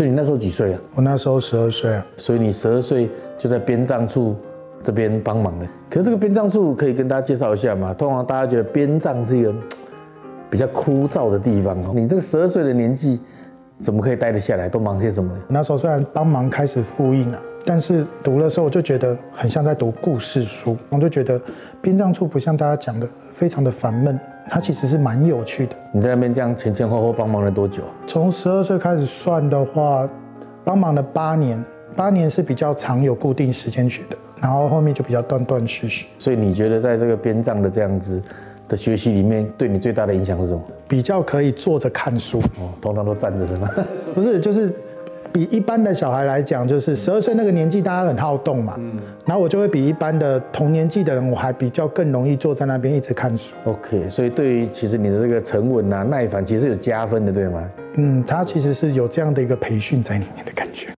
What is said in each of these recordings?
所以你那时候几岁啊？我那时候十二岁啊。所以你十二岁就在编葬处这边帮忙的。可是这个编葬处可以跟大家介绍一下吗？通常大家觉得编葬是一个 比较枯燥的地方哦。你这个十二岁的年纪，怎么可以待得下来？都忙些什么？那时候虽然帮忙开始复印啊，但是读的时候我就觉得很像在读故事书，我就觉得殡葬处不像大家讲的非常的烦闷，它其实是蛮有趣的。你在那边这样前前后后帮忙了多久？从十二岁开始算的话，帮忙了八年，八年是比较长有固定时间去的，然后后面就比较断断续续。所以你觉得在这个编葬的这样子的学习里面，对你最大的影响是什么？比较可以坐着看书，哦，通常都站着是吗？不是，就是比一般的小孩来讲，就是十二岁那个年纪，大家很好动嘛，嗯，然后我就会比一般的同年纪的人，我还比较更容易坐在那边一直看书。OK，所以对于其实你的这个沉稳啊、耐烦，其实有加分的，对吗？嗯，他其实是有这样的一个培训在里面的感觉。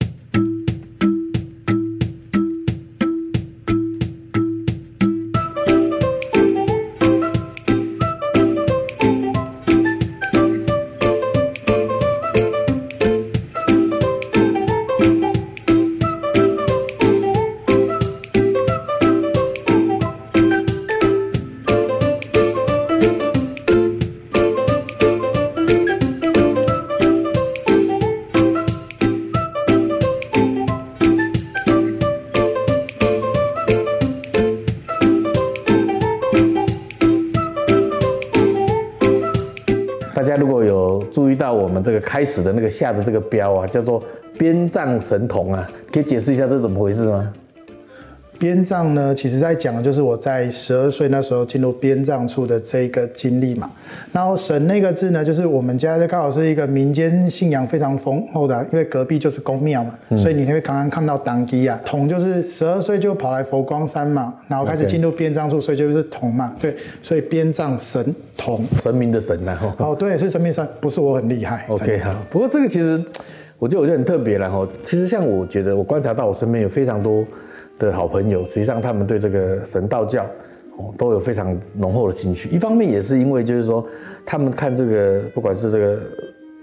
到我们这个开始的那个下的这个标啊，叫做边藏神童啊，可以解释一下这是怎么回事吗？编葬呢，其实在讲的就是我在十二岁那时候进入编葬处的这个经历嘛。然后神那个字呢，就是我们家刚好是一个民间信仰非常丰厚的啊，因为隔壁就是公庙嘛，所以你会刚刚看到当机啊，童就是十二岁就跑来佛光山嘛，然后开始进入编藏处，所以就是童嘛，对，所以编藏神童。神明的神然后。哦，对，是神明山，不是我很厉害。OK，好。不过这个其实，我觉得我觉得很特别然后其实像我觉得我观察到我身边有非常多的好朋友，实际上他们对这个神道教哦都有非常浓厚的兴趣。一方面也是因为就是说，他们看这个不管是这个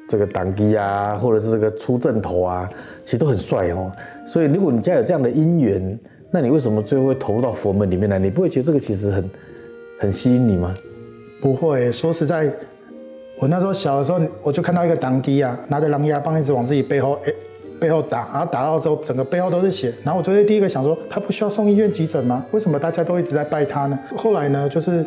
这个党基啊，或者是这个出阵头啊，其实都很帅哦。所以如果你家有这样的姻缘，那你为什么最后会投入到佛门里面来？你不会觉得这个其实很很吸引你吗？不会，说实在，我那时候小的时候，我就看到一个党机啊，拿着狼牙棒一直往自己背后，哎，背后打，然后打到之后，整个背后都是血。然后我昨天第一个想说，他不需要送医院急诊吗？为什么大家都一直在拜他呢？后来呢，就是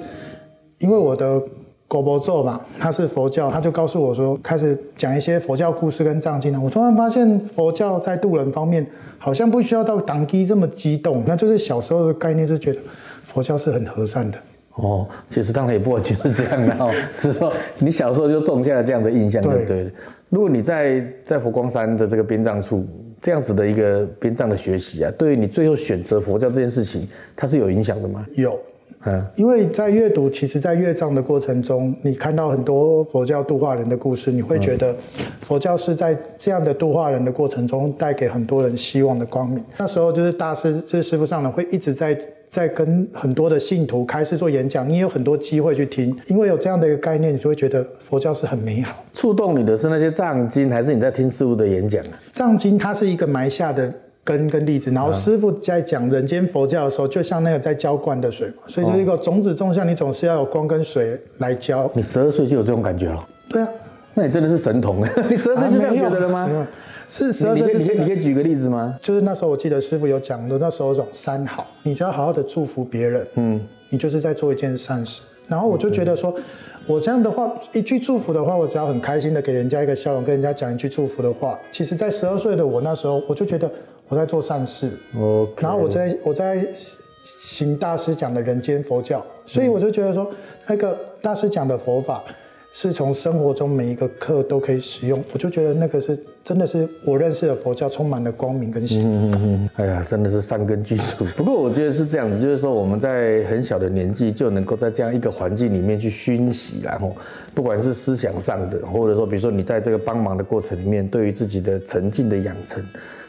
因为我的狗伯咒嘛，他是佛教，他就告诉我说，开始讲一些佛教故事跟藏经啊。我突然发现佛教在渡人方面好像不需要到当机这么激动，那就是小时候的概念，就觉得佛教是很和善的。哦，其实当然也不完全是这样的哦，只是说你小时候就种下了这样的印象，就对对了。如果你在在佛光山的这个编葬处这样子的一个编葬的学习啊，对于你最后选择佛教这件事情，它是有影响的吗？有，嗯，因为在阅读，其实，在阅藏的过程中，你看到很多佛教度化人的故事，你会觉得佛教是在这样的度化人的过程中，带给很多人希望的光明。那时候就是大师，就是师傅上人会一直在在跟很多的信徒开始做演讲，你也有很多机会去听，因为有这样的一个概念，你就会觉得佛教是很美好。触动你的是那些藏经，还是你在听师傅的演讲啊？藏经它是一个埋下的根跟例子，然后师傅在讲人间佛教的时候，就像那个在浇灌的水嘛，所以就是一个种子种下，你总是要有光跟水来浇。你十二岁就有这种感觉了，对啊，那你真的是神童 你十二岁就这样觉得了吗？是十二岁你可以你可以举个例子吗？就是那时候我记得师傅有讲的，那时候有种三好，你只要好好的祝福别人，嗯，你就是在做一件善事。然后我就觉得说，我这样的话，一句祝福的话，我只要很开心的给人家一个笑容，跟人家讲一句祝福的话，其实在十二岁的我那时候，我就觉得我在做善事，OK，然后我在我在行大师讲的人间佛教，所以我就觉得说，那个大师讲的佛法是从生活中每一个课都可以使用，我就觉得那个是真的是我认识的佛教充满了光明跟喜。嗯嗯嗯，哎呀，真的是三根巨树。不过我觉得是这样子，就是说我们在很小的年纪就能够在这样一个环境里面去熏习，然后不管是思想上的，或者说比如说你在这个帮忙的过程里面，对于自己的沉静的养成，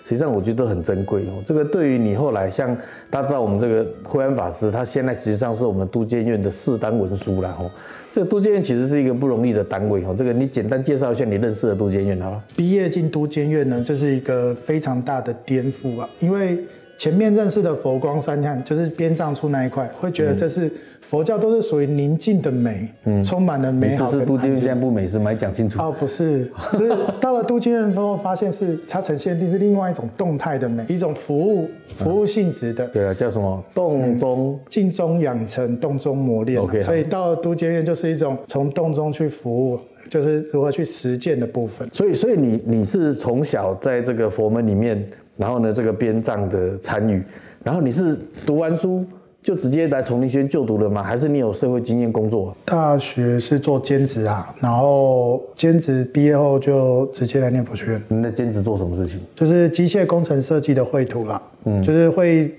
实际上我觉得很珍贵哦。这个对于你后来像大家知道我们这个慧安法师，他现在实际上是我们都监院的四单文书啦哦。这个都监院其实是一个不容易的单位哦。这个你简单介绍一下你认识的都监院好了。毕业进都监院呢，这是一个非常大的颠覆啊，因为。前面认识的佛光山看，就是边藏处那一块，会觉得这是佛教都是属于宁静的美，嗯，充满了美好。是是都监院不美是吗？讲清楚。哦，不是，是到了都监院之后，发现是它呈现的是另外一种动态的美，一种服务服务性质的。对啊，叫什么？洞中静中养成，洞中磨练。OK，所以到了都监院就是一种从洞中去服务，就是如何去实践的部分。所以，所以你你是从小在这个佛门里面。然后呢，这个编藏的参与，然后你是读完书就直接来崇明学院就读了吗？还是你有社会经验工作？大学是做兼职啊，然后兼职毕业后就直接来念佛学院。你那兼职做什么事情？就是机械工程设计的绘图啦，嗯，就是会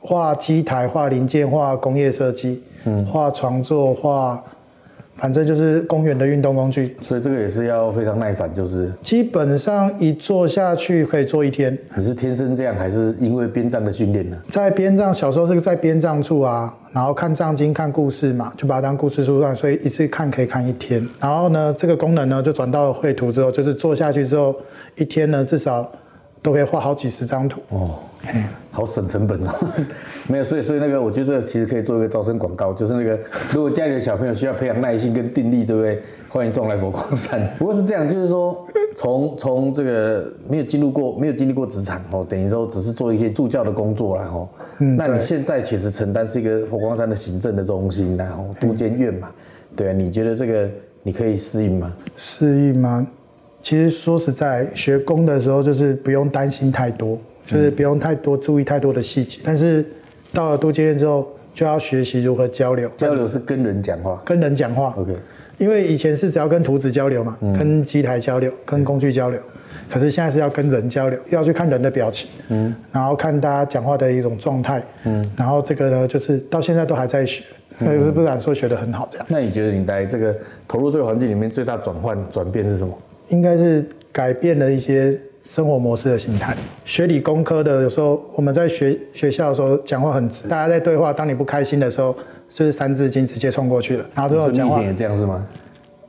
画机台、画零件、画工业设计，嗯，画床座、画。反正就是公园的运动工具，所以这个也是要非常耐烦，就是基本上一坐下去可以坐一天。你是天生这样，还是因为编藏的训练呢？在编藏，小时候是在编藏处啊，然后看藏经、看故事嘛，就把它当故事书看，所以一次看可以看一天。然后呢，这个功能呢就转到绘图之后，就是坐下去之后，一天呢至少。都可以画好几十张图哦，好省成本哦。没有，所以所以那个，我觉得其实可以做一个招生广告，就是那个 如果家里的小朋友需要培养耐心跟定力，对不对？欢迎送来佛光山。不过是这样，就是说从从这个没有进入过没有经历过职场哦，等于说只是做一些助教的工作然后，那你现在其实承担是一个佛光山的行政的中心然后都监院嘛，对啊，你觉得这个你可以适应吗？适应吗？其实说实在，学工的时候就是不用担心太多，就是不用太多注意太多的细节。但是到了多经验之后，就要学习如何交流。交流是跟人讲话，跟人讲话。OK。因为以前是只要跟图纸交流嘛，跟机台交流，跟工具交流。可是现在是要跟人交流，要去看人的表情，嗯，然后看大家讲话的一种状态，嗯，然后这个呢，就是到现在都还在学，是不敢说学得很好这样。那你觉得你在这个投入这个环境里面，最大转换转变是什么？应该是改变了一些生活模式的心态。学理工科的，有时候我们在学学校的时候讲话很直，大家在对话，当你不开心的时候，就是三字经直接冲过去了，然后最后讲话。以前也这样是吗？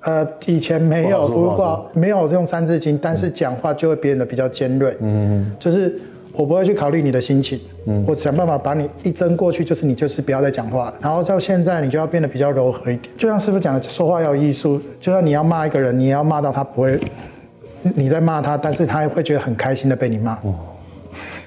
呃，以前没有，不过没有用三字经，但是讲话就会变得比较尖锐。嗯嗯。就是我不会去考虑你的心情，嗯，我想办法把你一针过去，就是你就是不要再讲话。然后到现在，你就要变得比较柔和一点。就像师傅讲的，说话要有艺术。就算你要骂一个人，你也要骂到他不会。你在骂他，但是他会觉得很开心的被你骂。哦，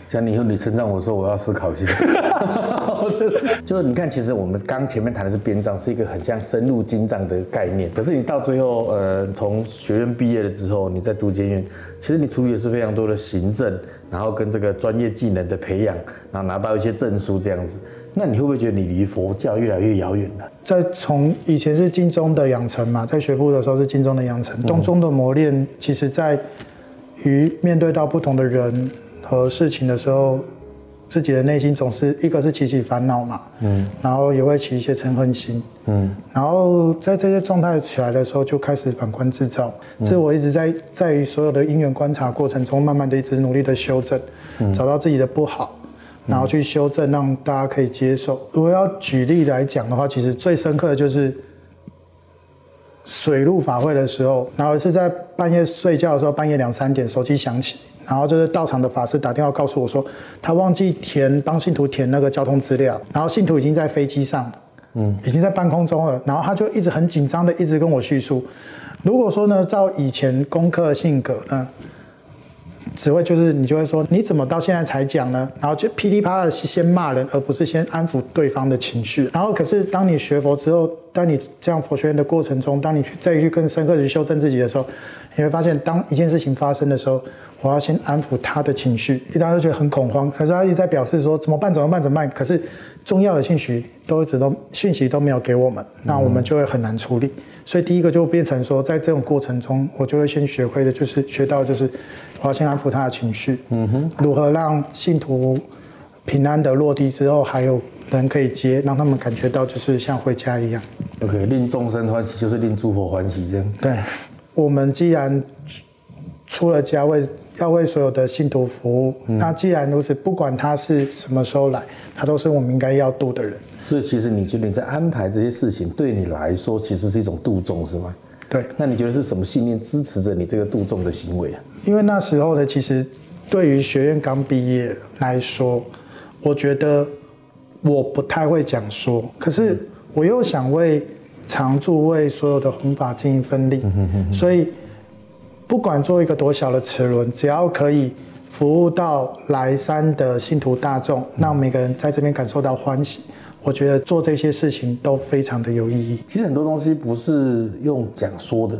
像你以后你称赞我说，我要思考一下。就是你看，其实我们刚前面谈的是编章，是一个很像深入经藏的概念。可是你到最后，呃，从学院毕业了之后，你在读监院，其实你处理的是非常多的行政，然后跟这个专业技能的培养，然后拿到一些证书这样子。那你会不会觉得你离佛教越来越遥远了？在从以前是经中的养成嘛，在学部的时候是经中的养成，东中的磨练，其实在于面对到不同的人和事情的时候，自己的内心总是一个是起起烦恼嘛，嗯，然后也会起一些嗔恨心，嗯，然后在这些状态起来的时候，就开始反观自照，这我一直在在于所有的因缘观察过程中，慢慢的一直努力的修正，找到自己的不好。然后去修正，让大家可以接受。如果要举例来讲的话，其实最深刻的就是水陆法会的时候，然后是在半夜睡觉的时候，半夜两三点手机响起，然后就是到场的法师打电话告诉我说，他忘记填帮信徒填那个交通资料，然后信徒已经在飞机上，嗯，已经在半空中了，然后他就一直很紧张的一直跟我叙述。如果说呢，照以前功课性格，呢。只会就是你就会说你怎么到现在才讲呢？然后就噼里啪啦的先骂人，而不是先安抚对方的情绪。然后可是当你学佛之后，当你这样佛学院的过程中，当你去再去更深刻的去修正自己的时候，你会发现，当一件事情发生的时候，我要先安抚他的情绪，一大家都觉得很恐慌。可是他一直在表示说怎么办？怎么办？怎么办？可是重要的信息都一直都讯息都没有给我们，那我们就会很难处理。所以第一个就变成说，在这种过程中，我就会先学会的就是学到就是。我要先安抚他的情绪，嗯哼，如何让信徒平安的落地之后，还有人可以接，让他们感觉到就是像回家一样。OK，令众生欢喜就是令诸佛欢喜，这样。对，我们既然出了家为要为所有的信徒服务。那既然如此，不管他是什么时候来，他都是我们应该要度的人。所以其实你觉得你在安排这些事情，对你来说其实是一种度众，是吗？对，那你觉得是什么信念支持着你这个度众的行为啊？因为那时候呢，其实对于学院刚毕业来说，我觉得我不太会讲说，可是我又想为常驻为所有的弘法尽一份力，所以不管做一个多小的齿轮，只要可以服务到来山的信徒大众，让每个人在这边感受到欢喜。我觉得做这些事情都非常的有意义。其实很多东西不是用讲说的，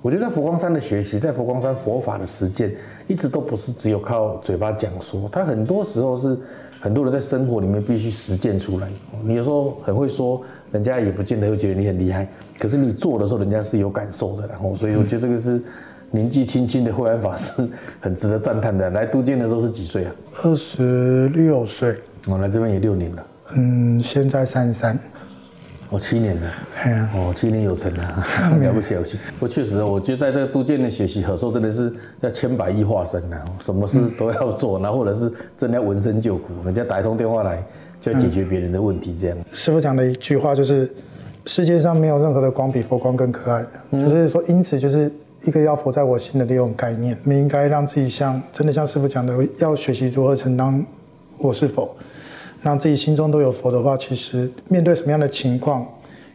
我觉得在佛光山的学习，在佛光山佛法的实践，一直都不是只有靠嘴巴讲说，它很多时候是很多人在生活里面必须实践出来。你有时候很会说，人家也不见得会觉得你很厉害，可是你做的时候，人家是有感受的。然后，所以我觉得这个是年纪轻轻的慧安法师很值得赞叹的。来都监的时候是几岁啊？二十六岁。我来这边也六年了。嗯，现在三十三，哦，七年了，哎呀，哦，七年有成 了，了不起了不起。不，确实，我觉得在这个都建的学习，有时候真的是要千百亿化身呐，什么事都要做，然后或者是真的要闻声救苦，人家打一通电话来就要解决别人的问题，这样。师傅讲的一句话就是，世界上没有任何的光比佛光更可爱的，就是说，因此就是一个要佛在我心的这种概念，我们应该让自己像真的像师傅讲的，要学习如何承担我是否。让自己心中都有佛的话，其实面对什么样的情况，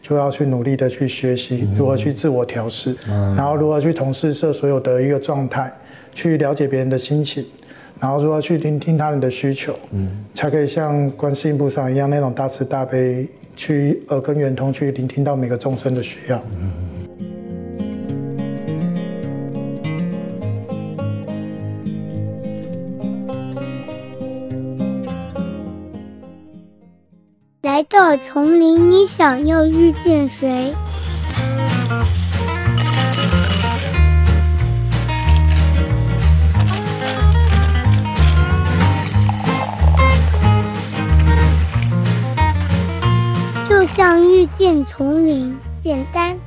就要去努力的去学习如何去自我调试，然后如何去同事设所有的一个状态，去了解别人的心情，然后如何去聆听他人的需求，嗯，才可以像观世音菩萨一样那种大慈大悲，去耳根圆通，去聆听到每个众生的需要。来到丛林，你想要遇见谁？就像遇见丛林，简单